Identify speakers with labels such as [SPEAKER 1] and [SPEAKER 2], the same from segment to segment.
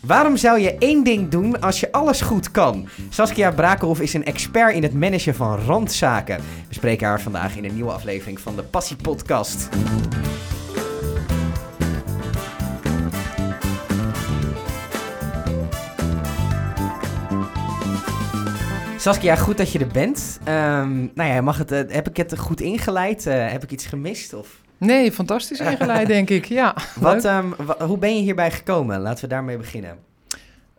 [SPEAKER 1] Waarom zou je één ding doen als je alles goed kan? Saskia Brakelhoff is een expert in het managen van randzaken. We spreken haar vandaag in een nieuwe aflevering van de Passie Podcast. Saskia, goed dat je er bent. Ehm, nou ja, mag het, eh, heb ik het goed ingeleid? Eh, heb ik iets gemist? Of?
[SPEAKER 2] Nee, fantastisch ingeleid, denk ik. Ja.
[SPEAKER 1] Wat, wa- hoe ben je hierbij gekomen? Laten we daarmee beginnen.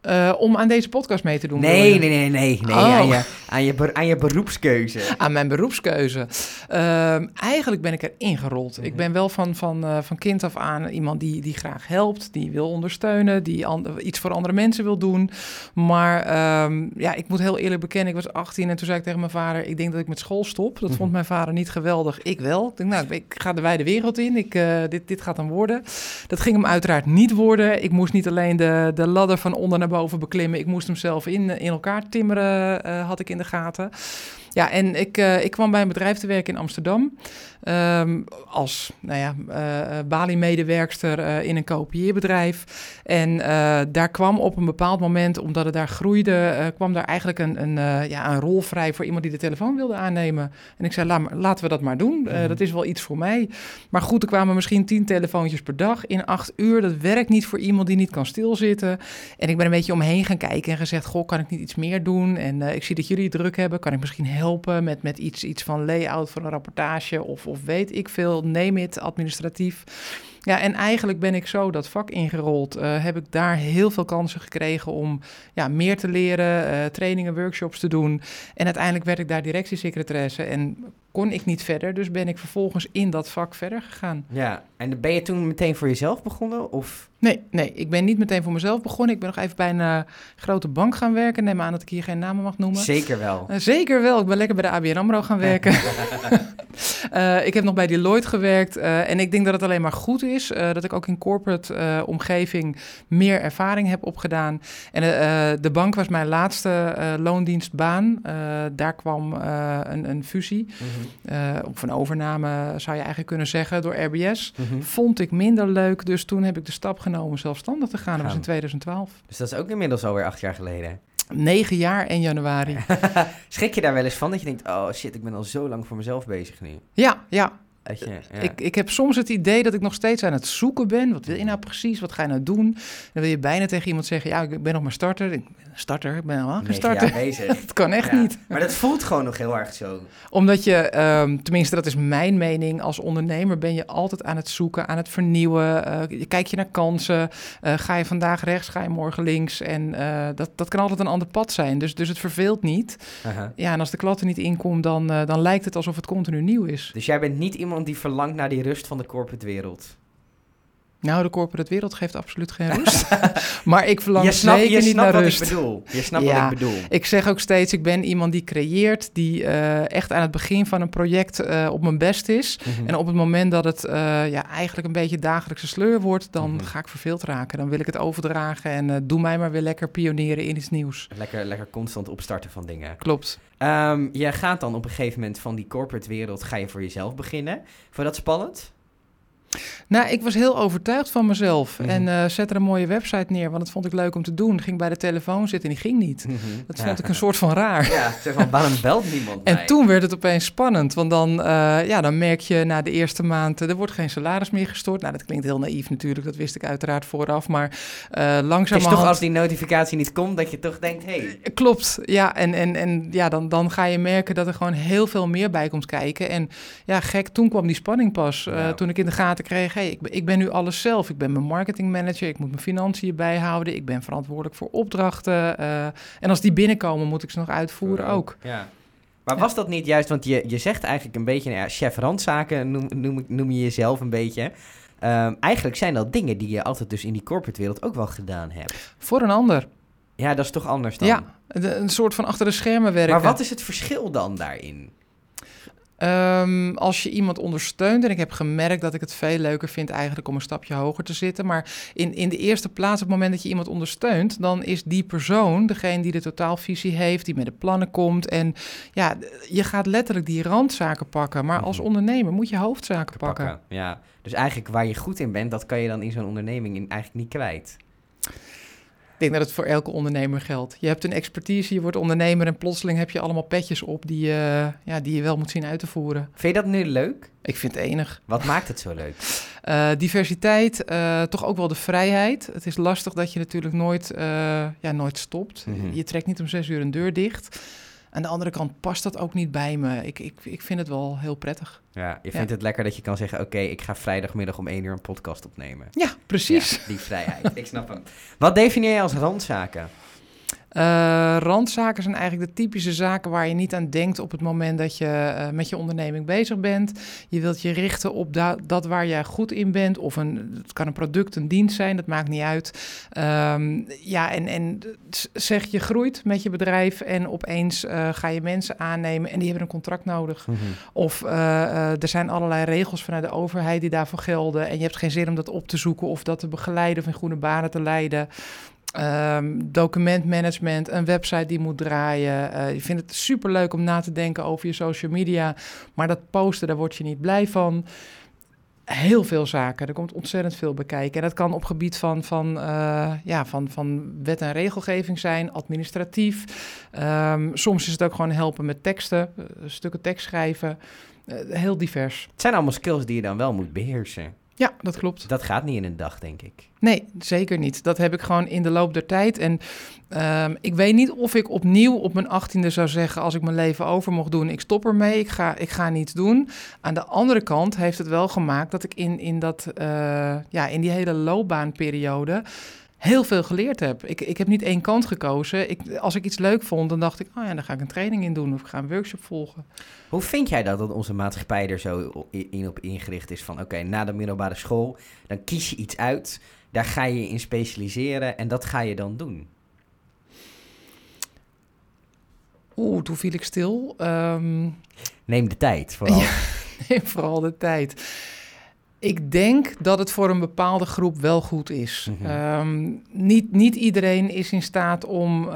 [SPEAKER 2] Eh, om aan deze podcast mee te doen.
[SPEAKER 1] Nee, nee, nee, nee. nee
[SPEAKER 2] Oh.
[SPEAKER 1] aan, je, aan, je, aan je beroepskeuze.
[SPEAKER 2] Aan mijn beroepskeuze. Ehm, eigenlijk ben ik er ingerold.
[SPEAKER 1] Mhm.
[SPEAKER 2] Ik ben wel van, van, eh, van kind af aan iemand die, die graag helpt, die wil ondersteunen, die iets voor andere mensen wil doen. Maar ehm, ja, ik moet heel eerlijk bekennen, ik was 18 en toen zei ik tegen mijn vader, ik denk dat ik met school stop. Dat
[SPEAKER 1] Mhm.
[SPEAKER 2] vond mijn vader niet geweldig. Ik wel. Ik denk, nou, ik ga de wijde wereld in. Ik, eh, dit, dit gaat dan worden. Dat ging hem uiteraard niet worden. Ik moest niet alleen de, de ladder van onder naar boven beklimmen. Ik moest hem zelf in, in elkaar timmeren, eh, had ik in de gaten. Ja, en ik, eh, ik kwam bij een bedrijf te werken in Amsterdam. ehm, als nou ja, eh, eh, Bali-medewerkster eh, in een kopieerbedrijf. En daar kwam op een bepaald moment, omdat het daar groeide, kwam daar eigenlijk een, een, ja, een rol vrij voor iemand die de telefoon wilde aannemen. En ik zei, Laat laten we dat maar doen.
[SPEAKER 1] Mhm.
[SPEAKER 2] Dat is wel iets voor mij. Maar goed, er kwamen misschien tien telefoontjes per dag in acht uur. Dat werkt niet voor iemand die niet kan stilzitten. En ik ben een beetje omheen gaan kijken en gezegd: Goh, kan ik niet iets meer doen? En ik zie dat jullie het druk hebben. Kan ik misschien helpen met, met iets, iets van layout voor een rapportage of, of weet ik veel, neem het administratief. Ja, en eigenlijk ben ik zo dat vak ingerold. Eh, heb ik daar heel veel kansen gekregen om ja, meer te leren, eh, trainingen, workshops te doen. En uiteindelijk werd ik daar directiesecretaresse en kon ik niet verder. Dus ben ik vervolgens in dat vak verder gegaan.
[SPEAKER 1] Ja, en ben je toen meteen voor jezelf begonnen? Of?
[SPEAKER 2] Nee, nee, ik ben niet meteen voor mezelf begonnen. Ik ben nog even bij een eh, grote bank gaan werken. Neem aan dat ik hier geen namen mag noemen.
[SPEAKER 1] Zeker wel.
[SPEAKER 2] Zeker wel. Ik ben lekker bij de ABN AMRO gaan werken. Ik heb nog bij Deloitte gewerkt. en ik denk dat het alleen maar goed is eh, dat ik ook in corporate eh, omgeving meer ervaring heb opgedaan. En eh, de bank was mijn laatste loondienstbaan. Daar kwam een, een fusie,
[SPEAKER 1] Mhm,
[SPEAKER 2] of een overname zou je eigenlijk kunnen zeggen, door RBS.
[SPEAKER 1] mhm.
[SPEAKER 2] Vond ik minder leuk, dus toen heb ik de stap genomen zelfstandig te gaan. Dat was in 2012.
[SPEAKER 1] Dus dat is ook inmiddels alweer acht jaar geleden.
[SPEAKER 2] Negen jaar en januari.
[SPEAKER 1] Schrik je daar wel eens van dat je denkt, oh shit, ik ben al zo lang voor mezelf bezig nu?
[SPEAKER 2] Ja, ja.
[SPEAKER 1] Je, ja.
[SPEAKER 2] Ik, ik heb soms het idee dat ik nog steeds aan het zoeken ben. Wat wil je nou precies? Wat ga je nou doen? Dan wil je bijna tegen iemand zeggen: Ja, ik ben nog maar starter. Ik starter, ik ben al lang
[SPEAKER 1] Negen
[SPEAKER 2] starter. Dat kan echt
[SPEAKER 1] Ja.
[SPEAKER 2] niet.
[SPEAKER 1] Maar dat voelt gewoon nog heel erg zo.
[SPEAKER 2] Omdat je, ehm, tenminste, dat is mijn mening. Als ondernemer ben je altijd aan het zoeken, aan het vernieuwen. Eh, je kijk je naar kansen. Eh, ga je vandaag rechts, ga je morgen links. En eh, dat, dat kan altijd een ander pad zijn. Dus, dus het verveelt niet. Ja, en als de klant er niet inkomt, dan, eh, dan lijkt het alsof het continu nieuw is.
[SPEAKER 1] Dus jij bent niet iemand die verlangt naar die rust van de corporate wereld.
[SPEAKER 2] Nou, de corporate wereld geeft absoluut geen rust. maar ik verlang
[SPEAKER 1] je snapt,
[SPEAKER 2] zeker
[SPEAKER 1] je
[SPEAKER 2] niet
[SPEAKER 1] snapt
[SPEAKER 2] naar
[SPEAKER 1] wat
[SPEAKER 2] rust.
[SPEAKER 1] ik bedoel. Je snapt
[SPEAKER 2] Ja.
[SPEAKER 1] wat ik bedoel.
[SPEAKER 2] Ik zeg ook steeds, ik ben iemand die creëert, die eh, echt aan het begin van een project eh, op mijn best is.
[SPEAKER 1] Mhm.
[SPEAKER 2] En op het moment dat het eh, ja, eigenlijk een beetje dagelijkse sleur wordt, dan
[SPEAKER 1] Mhm.
[SPEAKER 2] ga ik verveeld raken. Dan wil ik het overdragen en doe mij maar weer lekker pionieren in iets nieuws.
[SPEAKER 1] Lekker, lekker constant opstarten van dingen.
[SPEAKER 2] Klopt.
[SPEAKER 1] Ehm je gaat dan op een gegeven moment van die corporate wereld, ga je voor jezelf beginnen. Vond je dat spannend?
[SPEAKER 2] Nou, ik was heel overtuigd van mezelf
[SPEAKER 1] Mhm.
[SPEAKER 2] en eh zette er een mooie website neer, want dat vond ik leuk om te doen. Ging bij de telefoon zitten en die ging niet. Dat vond ik een soort van raar.
[SPEAKER 1] Ja, zo van, waarom belt niemand
[SPEAKER 2] En
[SPEAKER 1] mij?
[SPEAKER 2] toen werd het opeens spannend, want dan, eh, ja, dan merk je na de eerste maand, eh, er wordt geen salaris meer gestort. Nou, dat klinkt heel naïef natuurlijk, dat wist ik uiteraard vooraf, maar eh
[SPEAKER 1] Het is toch als die notificatie niet komt, dat je toch denkt, hé, hey,
[SPEAKER 2] Klopt, ja, en, en, en ja, dan, dan ga je merken dat er gewoon heel veel meer bij komt kijken. En ja, gek, toen kwam die spanning pas.
[SPEAKER 1] Ja.
[SPEAKER 2] toen ik in de gaten kreeg, hey, ik, ben- ik ben nu alles zelf. Ik ben mijn marketingmanager, ik moet mijn financiën bijhouden, ik ben verantwoordelijk voor opdrachten. eh, en als die binnenkomen, moet ik ze nog uitvoeren ook.
[SPEAKER 1] Ja. Maar was dat niet juist, want je, je zegt eigenlijk een beetje, nou ja, chef randzaken noem, noem, ik- noem je jezelf een beetje. Ehm, eigenlijk zijn dat dingen die je altijd dus in die corporate wereld ook wel gedaan hebt.
[SPEAKER 2] Voor een ander.
[SPEAKER 1] Ja, dat is toch anders dan?
[SPEAKER 2] Ja, de- een soort van achter de schermen werken.
[SPEAKER 1] Maar wat is het verschil dan daarin?
[SPEAKER 2] Ehm, als je iemand ondersteunt, en ik heb gemerkt dat ik het veel leuker vind eigenlijk om een stapje hoger te zitten. Maar in, in de eerste plaats, op het moment dat je iemand ondersteunt, dan is die persoon degene die de totaalvisie heeft, die met de plannen komt. En ja, je gaat letterlijk die randzaken pakken. Maar als
[SPEAKER 1] Mhm.
[SPEAKER 2] ondernemer moet je hoofdzaken pakken.
[SPEAKER 1] Ja, dus eigenlijk waar je goed in bent, dat kan je dan in zo'n onderneming in eigenlijk niet kwijt.
[SPEAKER 2] Denk dat het voor elke ondernemer geldt. Je hebt een expertise, je wordt ondernemer en plotseling heb je allemaal petjes op die, uh, ja, die je wel moet zien uit te voeren.
[SPEAKER 1] Vind je dat nu leuk?
[SPEAKER 2] Ik vind het enig.
[SPEAKER 1] Wat maakt het zo leuk?
[SPEAKER 2] Uh, diversiteit, uh, toch ook wel de vrijheid. Het is lastig dat je natuurlijk nooit, ja, nooit stopt. Mm -hmm. Je trekt niet om zes uur een deur dicht. Aan de andere kant past dat ook niet bij me. Ik, ik, ik vind het wel heel prettig.
[SPEAKER 1] Ja, je vindt het lekker dat je kan zeggen... oké, okay, ik ga vrijdagmiddag om één uur een podcast opnemen.
[SPEAKER 2] Ja, precies.
[SPEAKER 1] Ja, die vrijheid, ik snap hem. Wat definieer je als randzaken?
[SPEAKER 2] Uh, randzaken zijn eigenlijk de typische zaken waar je niet aan denkt op het moment dat je uh, met je onderneming bezig bent. Je wilt je richten op da dat waar jij goed in bent. Of een, het kan een product, een dienst zijn, dat maakt niet uit. Um, ja, en, en zeg je groeit met je bedrijf en opeens uh, ga je mensen aannemen en die hebben een contract nodig. Mm -hmm. Of er zijn allerlei regels vanuit de overheid die daarvoor gelden. En je hebt geen zin om dat op te zoeken of dat te begeleiden of in groene banen te leiden. Um, documentmanagement, een website die moet draaien. Je vindt het superleuk om na te denken over je social media, maar dat posten, daar word je niet blij van. Heel veel zaken, er komt ontzettend veel bekijken. En dat kan op gebied van, van, uh, ja, van, van wet en regelgeving zijn, administratief. Um, soms is het ook gewoon helpen met teksten, uh, stukken tekst schrijven. heel divers.
[SPEAKER 1] Het zijn allemaal skills die je dan wel moet beheersen.
[SPEAKER 2] Ja, dat klopt.
[SPEAKER 1] Dat gaat niet in een dag, denk ik.
[SPEAKER 2] Nee, zeker niet. Dat heb ik gewoon in de loop der tijd. En um, ik weet niet of ik opnieuw op mijn achttiende zou zeggen... als ik mijn leven over mocht doen, ik stop ermee, ik ga, ik ga niets doen. Aan de andere kant heeft het wel gemaakt dat ik in, in, dat, uh, ja, in die hele loopbaanperiode heel veel geleerd heb. Ik, ik heb niet één kant gekozen. Ik, als ik iets leuk vond, dan dacht ik, oh ja, dan ga ik een training in doen of ik ga een workshop volgen.
[SPEAKER 1] Hoe vind jij dat, dat onze maatschappij er zo in op ingericht is van, oké, okay, na de middelbare school, dan kies je iets uit, daar ga je in specialiseren en dat ga je dan doen?
[SPEAKER 2] Oeh, toen viel ik stil. Um...
[SPEAKER 1] Neem de tijd, vooral.
[SPEAKER 2] Ja, neem vooral de tijd. Ik denk dat het voor een bepaalde groep wel goed is. Mm -hmm. um, niet, niet iedereen is in staat om, uh,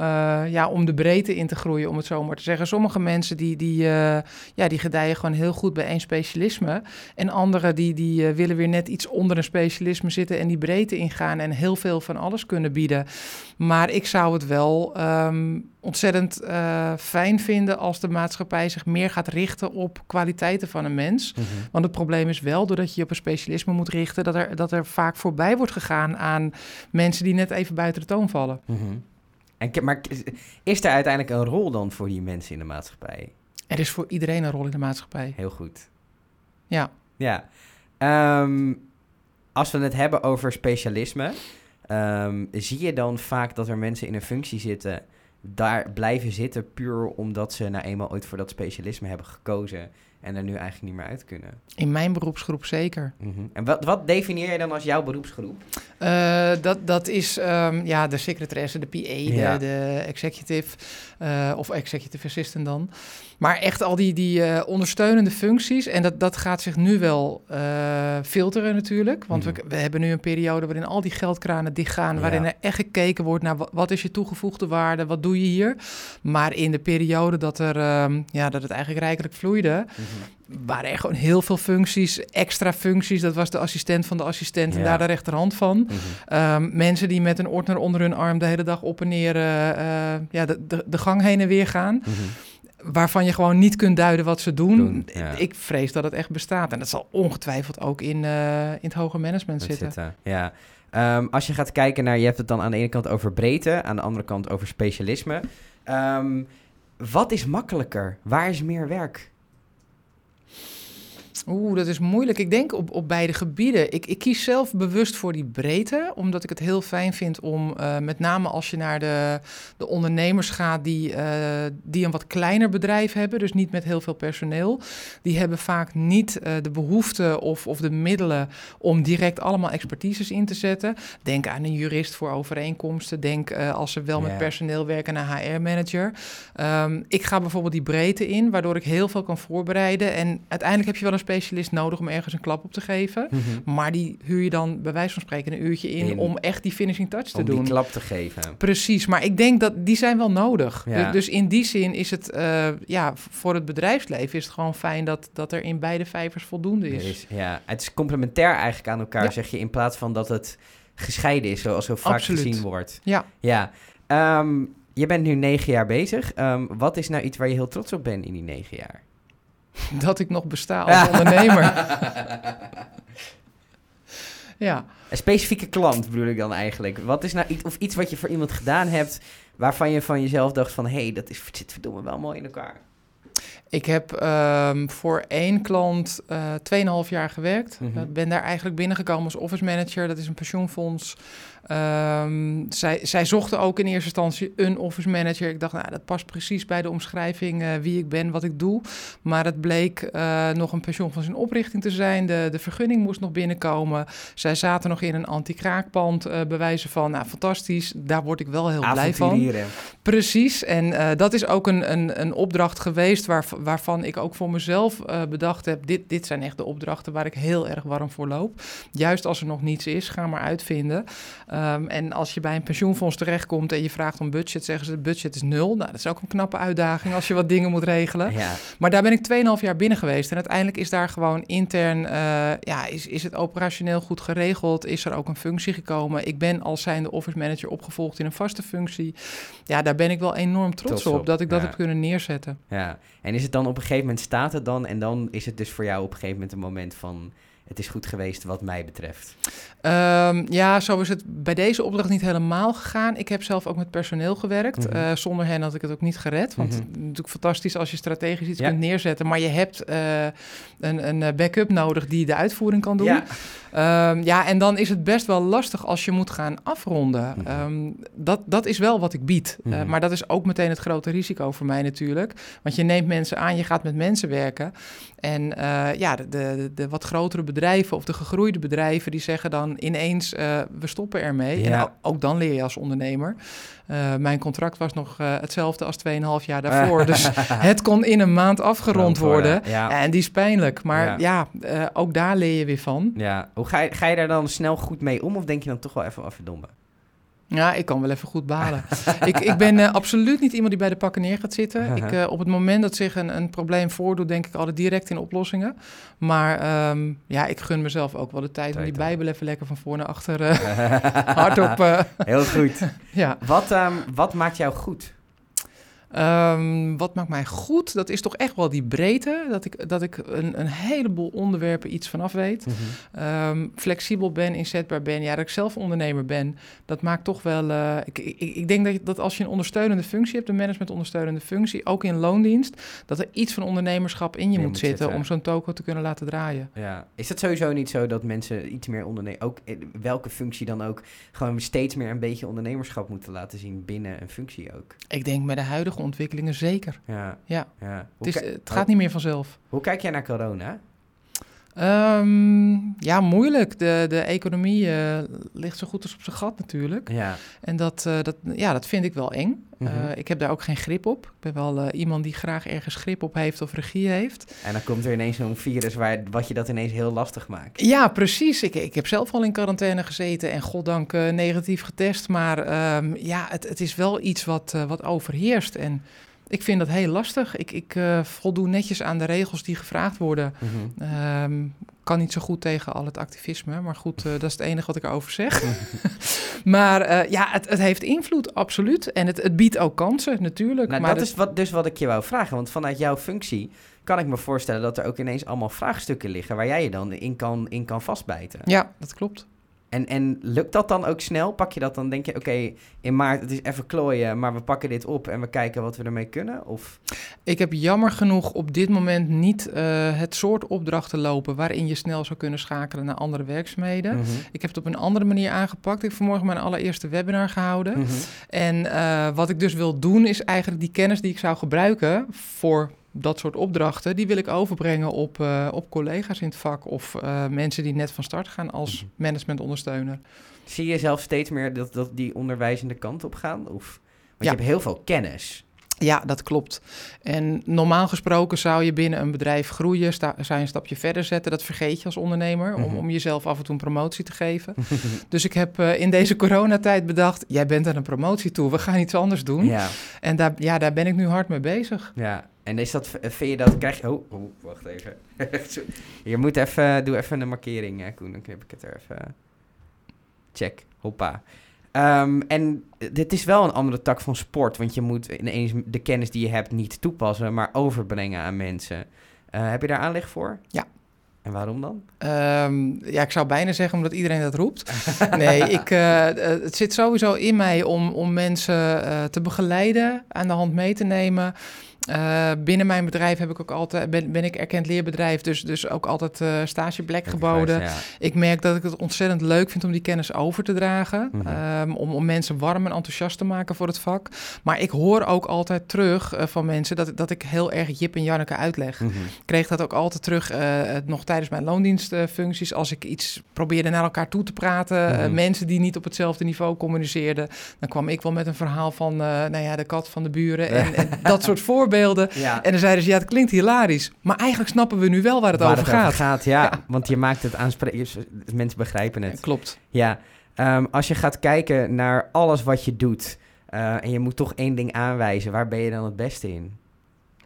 [SPEAKER 2] ja, om de breedte in te groeien, om het zo maar te zeggen. Sommige mensen die, die, uh, ja, die gedijen gewoon heel goed bij één specialisme. En anderen die, die uh, willen weer net iets onder een specialisme zitten en die breedte ingaan en heel veel van alles kunnen bieden. Maar ik zou het wel um, ontzettend uh, fijn vinden als de maatschappij zich meer gaat richten op kwaliteiten van een mens. Mm -hmm. Want het probleem is wel, doordat je je op een specialisme moet richten, dat er, dat er vaak voorbij wordt gegaan aan mensen die net even buiten de toon vallen.
[SPEAKER 1] Mm -hmm. en, maar is er uiteindelijk een rol dan voor die mensen in de maatschappij?
[SPEAKER 2] Er is voor iedereen een rol in de maatschappij.
[SPEAKER 1] Heel goed.
[SPEAKER 2] Ja.
[SPEAKER 1] Ja. Um, als we het hebben over specialisme, um, zie je dan vaak dat er mensen in een functie zitten daar blijven zitten puur omdat ze nou eenmaal ooit voor dat specialisme hebben gekozen en er nu eigenlijk niet meer uit kunnen.
[SPEAKER 2] In mijn beroepsgroep zeker.
[SPEAKER 1] Mm -hmm. En wat, wat definieer je dan als jouw beroepsgroep?
[SPEAKER 2] Uh, dat, dat is um, ja, de secretaresse, de PA, ja. de, de, executive uh, of executive assistant dan. Maar echt al die, die uh, ondersteunende functies. En dat, dat gaat zich nu wel filteren natuurlijk. Want mm -hmm. we, we hebben nu een periode waarin al die geldkranen dichtgaan. Waarin ja. er echt gekeken wordt naar wat, wat is je toegevoegde waarde, wat doe je hier. Maar in de periode dat, er, um, ja, dat het eigenlijk rijkelijk vloeide... Mm waren er gewoon heel veel functies, extra functies. Dat was de assistent van de assistent en ja. daar de rechterhand van. -hmm. um, mensen die met een ordner onder hun arm de hele dag op en neer uh, uh, ja, de, de, de, gang heen en weer gaan. -hmm. Waarvan je gewoon niet kunt duiden wat ze doen. doen ja. Ik vrees dat het echt bestaat. En dat zal ongetwijfeld ook in, uh, in het hoger management zitten. zitten.
[SPEAKER 1] Ja. Um, als je gaat kijken naar, je hebt het dan aan de ene kant over breedte, aan de andere kant over specialisme. Um, wat is makkelijker? Waar is meer werk?
[SPEAKER 2] Oeh, dat is moeilijk. Ik denk op, op beide gebieden. Ik, ik kies zelf bewust voor die breedte, omdat ik het heel fijn vind om, uh, met name als je naar de, de ondernemers gaat die, uh, die een wat kleiner bedrijf hebben, dus niet met heel veel personeel, die hebben vaak niet uh, de behoefte of, of de middelen om direct allemaal expertises in te zetten. Denk aan een jurist voor overeenkomsten. Denk als ze wel yeah. met personeel werken naar HR-manager. Um, ik ga bijvoorbeeld die breedte in, waardoor ik heel veel kan voorbereiden. En uiteindelijk heb je wel een specialist nodig om ergens een klap op te geven. Mm -hmm. Maar die huur je dan bij wijze van spreken een uurtje in, in. om echt die finishing touch te
[SPEAKER 1] om
[SPEAKER 2] doen.
[SPEAKER 1] Om die klap te geven.
[SPEAKER 2] Precies, maar ik denk dat die zijn wel nodig. Ja. Dus, dus, in die zin is het, uh, ja, voor het bedrijfsleven is het gewoon fijn dat, dat er in beide vijvers voldoende is.
[SPEAKER 1] is ja, het is complementair eigenlijk aan elkaar, ja. zeg je, in plaats van dat het gescheiden is, zoals zo vaak
[SPEAKER 2] Absoluut.
[SPEAKER 1] gezien wordt.
[SPEAKER 2] Ja.
[SPEAKER 1] Ja. Ehm, je bent nu negen jaar bezig. Ehm, wat is nou iets waar je heel trots op bent in die negen jaar?
[SPEAKER 2] Dat ik nog besta als ondernemer. Ja.
[SPEAKER 1] Een specifieke klant bedoel ik dan eigenlijk. Wat is nou iets, of iets wat je voor iemand gedaan hebt waarvan je van jezelf dacht van... hé, hey, dat is, zit verdomme wel mooi in elkaar.
[SPEAKER 2] Ik heb ehm, voor één klant eh 2,5 jaar gewerkt. Ik ben daar eigenlijk binnengekomen als office manager. Dat is een pensioenfonds. Ehm, zij, zij zochten ook in eerste instantie een office manager. Ik dacht, nou, dat past precies bij de omschrijving eh, wie ik ben, wat ik doe. Maar het bleek eh, nog een pensioenfonds in oprichting te zijn. De, de vergunning moest nog binnenkomen. Zij zaten nog in een anti-kraakpand. eh bewijzen van, nou, fantastisch. Daar word ik wel heel blij van. Precies, en dat is ook een, een, een opdracht geweest waar, waarvan ik ook voor mezelf bedacht heb. Dit, dit zijn echt de opdrachten waar ik heel erg warm voor loop. Juist als er nog niets is, ga maar uitvinden. Ehm, en als je bij een pensioenfonds terechtkomt en je vraagt om budget, zeggen ze het budget is nul. Nou, dat is ook een knappe uitdaging als je wat dingen moet regelen.
[SPEAKER 1] Ja.
[SPEAKER 2] Maar daar ben ik 2,5 jaar binnen geweest. En uiteindelijk is daar gewoon intern, eh, ja, is, is het operationeel goed geregeld? Is er ook een functie gekomen? Ik ben als zijnde office manager opgevolgd in een vaste functie. Ja, daar ben ik wel enorm trots,
[SPEAKER 1] Trots
[SPEAKER 2] op,
[SPEAKER 1] op,
[SPEAKER 2] dat ik dat
[SPEAKER 1] ja.
[SPEAKER 2] heb kunnen neerzetten.
[SPEAKER 1] ja. En is het dan op een gegeven moment staat het dan... en dan is het dus voor jou op een gegeven moment een moment van... het is goed geweest wat mij betreft.
[SPEAKER 2] Ehm, ja, zo is het bij deze opdracht niet helemaal gegaan. Ik heb zelf ook met personeel gewerkt.
[SPEAKER 1] Mhm.
[SPEAKER 2] Eh, zonder hen had ik het ook niet gered. Want
[SPEAKER 1] Mhm.
[SPEAKER 2] het is natuurlijk fantastisch als je strategisch iets
[SPEAKER 1] Ja.
[SPEAKER 2] kunt neerzetten. Maar je hebt eh, een, een backup nodig die de uitvoering kan doen.
[SPEAKER 1] Ja.
[SPEAKER 2] Ehm, ja, en dan is het best wel lastig als je moet gaan afronden.
[SPEAKER 1] Mhm.
[SPEAKER 2] Ehm, dat, dat is wel wat ik bied. Eh,
[SPEAKER 1] Mhm.
[SPEAKER 2] maar dat is ook meteen het grote risico voor mij natuurlijk. Want je neemt mensen aan, je gaat met mensen werken. En eh, ja, de, de, de wat grotere bedrijven of de gegroeide bedrijven... die zeggen dan ineens, eh, we stoppen ermee.
[SPEAKER 1] Ja.
[SPEAKER 2] En ook, dan leer je als ondernemer. Mijn contract was nog hetzelfde als 2,5 jaar daarvoor. dus het kon in een maand afgerond worden.
[SPEAKER 1] Ja.
[SPEAKER 2] En die is pijnlijk. Maar
[SPEAKER 1] Ja.
[SPEAKER 2] ja, ook daar leer je weer van.
[SPEAKER 1] ja. Hoe ga je, ga je daar dan snel goed mee om? Of denk je dan toch wel even af verdomme?
[SPEAKER 2] Ja, ik kan wel even goed balen. ik, ik ben eh, absoluut niet iemand die bij de pakken neer gaat zitten. Ik, eh, op het moment dat zich een, een probleem voordoet, denk ik altijd direct in oplossingen. Maar ehm, ja, ik gun mezelf ook wel de tijd om die? Bijbel even lekker van voor naar achter eh, hardop.
[SPEAKER 1] Heel goed.
[SPEAKER 2] ja.
[SPEAKER 1] Wat, ehm, wat maakt jou goed?
[SPEAKER 2] Ehm, wat maakt mij goed? Dat is toch echt wel die breedte. Dat ik, dat ik een, een heleboel onderwerpen iets vanaf weet. Ehm, flexibel ben, inzetbaar ben. Ja, dat ik zelf ondernemer ben. Dat maakt toch wel... eh, ik, ik, ik denk dat, dat als je een ondersteunende functie hebt... een management ondersteunende functie, ook in loondienst... dat er iets van ondernemerschap in je moet,
[SPEAKER 1] moet
[SPEAKER 2] zitten...
[SPEAKER 1] zitten.
[SPEAKER 2] om zo'n toko te kunnen laten draaien.
[SPEAKER 1] Ja. Is het sowieso niet zo dat mensen iets meer ondernemen, ook in welke functie dan ook, gewoon steeds meer een beetje ondernemerschap moeten laten zien binnen een functie ook?
[SPEAKER 2] Ik denk met de huidige ontwikkelingen zeker.
[SPEAKER 1] Ja.
[SPEAKER 2] Ja.
[SPEAKER 1] ja.
[SPEAKER 2] Het, is, het gaat niet meer vanzelf.
[SPEAKER 1] hoe kijk jij naar corona?
[SPEAKER 2] Ehm, ja, moeilijk. De, de economie eh, ligt zo goed als op zijn gat natuurlijk.
[SPEAKER 1] Ja.
[SPEAKER 2] En dat, eh, dat, ja, dat vind ik wel eng.
[SPEAKER 1] Mhm.
[SPEAKER 2] Eh, ik heb daar ook geen grip op. Ik ben wel iemand die graag ergens grip op heeft of regie heeft.
[SPEAKER 1] En dan komt er ineens zo'n virus waar, wat je dat ineens heel lastig maakt.
[SPEAKER 2] Ja, precies. Ik, ik heb zelf al in quarantaine gezeten en goddank negatief getest. Maar ehm, ja, het, het is wel iets wat, wat overheerst. En ik vind dat heel lastig. Ik, ik eh, voldoe netjes aan de regels die gevraagd worden.
[SPEAKER 1] Mhm.
[SPEAKER 2] Ehm, kan niet zo goed tegen al het activisme, maar goed, eh, dat is het enige wat ik erover zeg. maar eh, ja, het, het heeft invloed, absoluut. En het, het biedt ook kansen, natuurlijk.
[SPEAKER 1] Nou,
[SPEAKER 2] maar
[SPEAKER 1] dat is wat, dus wat ik je wou vragen. Want vanuit jouw functie kan ik me voorstellen dat er ook ineens allemaal vraagstukken liggen waar jij je dan in kan, in kan vastbijten.
[SPEAKER 2] Ja, dat klopt.
[SPEAKER 1] En, en lukt dat dan ook snel? Pak je dat dan, denk je, oké, in maart het is even klooien, maar we pakken dit op en we kijken wat we ermee kunnen? Of,
[SPEAKER 2] Ik heb jammer genoeg op dit moment niet eh, het soort opdrachten lopen waarin je snel zou kunnen schakelen naar andere werkzaamheden.
[SPEAKER 1] Mhm.
[SPEAKER 2] Ik heb het op een andere manier aangepakt. Ik heb vanmorgen mijn allereerste webinar gehouden.
[SPEAKER 1] Mhm.
[SPEAKER 2] En eh, wat ik dus wil doen, is eigenlijk die kennis die ik zou gebruiken voor dat soort opdrachten, die wil ik overbrengen op, eh, op collega's in het vak of eh, mensen die net van start gaan als
[SPEAKER 1] Mhm.
[SPEAKER 2] managementondersteuner.
[SPEAKER 1] Zie je zelf steeds meer dat, dat die onderwijzende kant op gaan? Of, want
[SPEAKER 2] Ja.
[SPEAKER 1] je hebt heel veel kennis.
[SPEAKER 2] Ja, dat klopt. En normaal gesproken zou je binnen een bedrijf groeien, sta, zou je een stapje verder zetten. Dat vergeet je als ondernemer, om,
[SPEAKER 1] Mhm.
[SPEAKER 2] om jezelf af en toe een promotie te geven. Dus ik heb eh, in deze coronatijd bedacht, jij bent aan een promotie toe, we gaan iets anders doen.
[SPEAKER 1] ja,
[SPEAKER 2] En daar, ja, daar ben ik nu hard mee bezig.
[SPEAKER 1] ja. En is dat, vind je dat, krijg je, oh, oh wacht even. je moet even, doe even een markering, hè, Koen, dan heb ik het er even. check, hoppa. Ehm, en dit is wel een andere tak van sport, want je moet ineens de kennis die je hebt niet toepassen, maar overbrengen aan mensen. Eh, heb je daar aanleg voor?
[SPEAKER 2] Ja.
[SPEAKER 1] En waarom dan?
[SPEAKER 2] Ehm, ja, ik zou bijna zeggen omdat iedereen dat roept. Nee, ik, uh, het zit sowieso in mij om, om mensen uh, te begeleiden, aan de hand mee te nemen. Uh, binnen mijn bedrijf heb ik ook altijd, ben, ben ik erkend leerbedrijf, dus, dus ook altijd uh, stageplek geboden. Ja. Ik merk dat ik het ontzettend leuk vind om die kennis over te dragen. Mm -hmm. um, om, om mensen warm en enthousiast te maken voor het vak. Maar ik hoor ook altijd terug uh, van mensen dat, dat ik heel erg Jip en Janneke uitleg. Mm -hmm. Ik kreeg dat ook altijd terug nog tijdens mijn loondienstfuncties. Als ik iets probeerde naar elkaar toe te praten, mm -hmm. mensen die niet op hetzelfde niveau communiceerden, dan kwam ik wel met een verhaal van, nou ja, de kat van de buren en, en dat soort voorbeelden. Ja. En dan zeiden ze, ja, het klinkt hilarisch. Maar eigenlijk snappen we nu wel waar het
[SPEAKER 1] waar
[SPEAKER 2] over
[SPEAKER 1] het
[SPEAKER 2] gaat.
[SPEAKER 1] Over gaat ja. ja. want je maakt het aanspreekbaar. Mensen begrijpen het.
[SPEAKER 2] Ja, klopt.
[SPEAKER 1] Ja, um, als je gaat kijken naar alles wat je doet... Uh, en je moet toch één ding aanwijzen, waar ben je dan het beste in?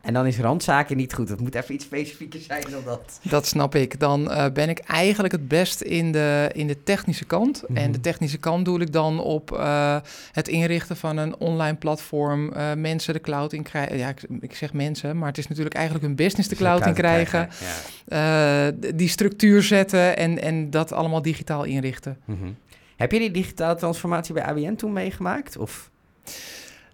[SPEAKER 1] En dan is randzaken niet goed. Het moet even iets specifieker zijn dan dat.
[SPEAKER 2] Dat snap ik. Dan uh, ben ik eigenlijk het best in de, in de technische kant. Mm -hmm. En de technische kant doe ik dan op uh, het inrichten van een online platform. Uh, mensen de cloud in krijgen. Ja, ik, ik, zeg mensen, maar het is natuurlijk eigenlijk hun business de cloud, in krijgen. krijgen ja. die structuur zetten en, en dat allemaal digitaal inrichten.
[SPEAKER 1] Mm -hmm. Heb je die digitale transformatie bij ABN toen meegemaakt? Of?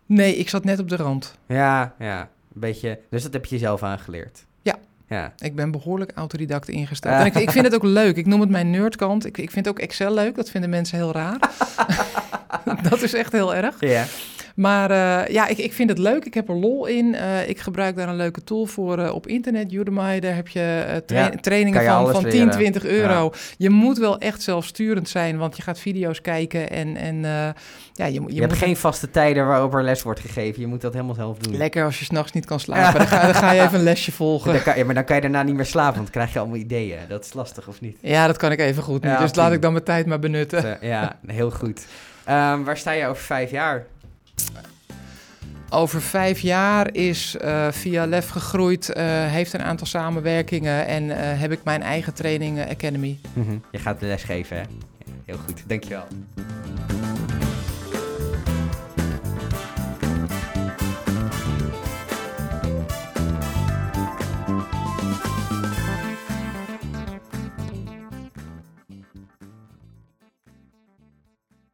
[SPEAKER 2] Nee, ik zat net op de rand.
[SPEAKER 1] Ja, ja. Beetje, dus dat heb je jezelf aangeleerd.
[SPEAKER 2] Ja.
[SPEAKER 1] ja.
[SPEAKER 2] Ik ben behoorlijk autodidact ingesteld. En ik, ik, vind het ook leuk. Ik noem het mijn nerdkant. Ik, ik vind ook Excel leuk. Dat vinden mensen heel raar. dat is echt heel erg.
[SPEAKER 1] Ja.
[SPEAKER 2] Maar uh, ja, ik, ik vind het leuk. Ik heb er lol in. Uh, ik gebruik daar een leuke tool voor uh, op internet. Udemy, daar heb je tra ja, trainingen van, van 10, 20 euro. Ja. Je moet wel echt zelfsturend zijn, want je gaat video's kijken en... en ja, je, je,
[SPEAKER 1] je
[SPEAKER 2] moet
[SPEAKER 1] hebt geen vaste tijden waarop er les wordt gegeven. Je moet dat helemaal zelf doen.
[SPEAKER 2] Lekker als je s'nachts niet kan slapen. dan, ga, dan, ga, je even een lesje volgen.
[SPEAKER 1] Dan kan, ja, maar dan kan je daarna niet meer slapen, want dan krijg je allemaal ideeën. Dat is lastig, of niet?
[SPEAKER 2] Ja, dat kan ik even goed niet. Ja, dus laat ik dan mijn tijd maar benutten.
[SPEAKER 1] Ja, heel goed. Um, waar sta je over vijf jaar?
[SPEAKER 2] Over vijf jaar is uh, via LEF gegroeid, uh, heeft een aantal samenwerkingen en uh, heb ik mijn eigen training Academy.
[SPEAKER 1] -hmm. Je gaat de les geven, hè? Heel goed, dankjewel.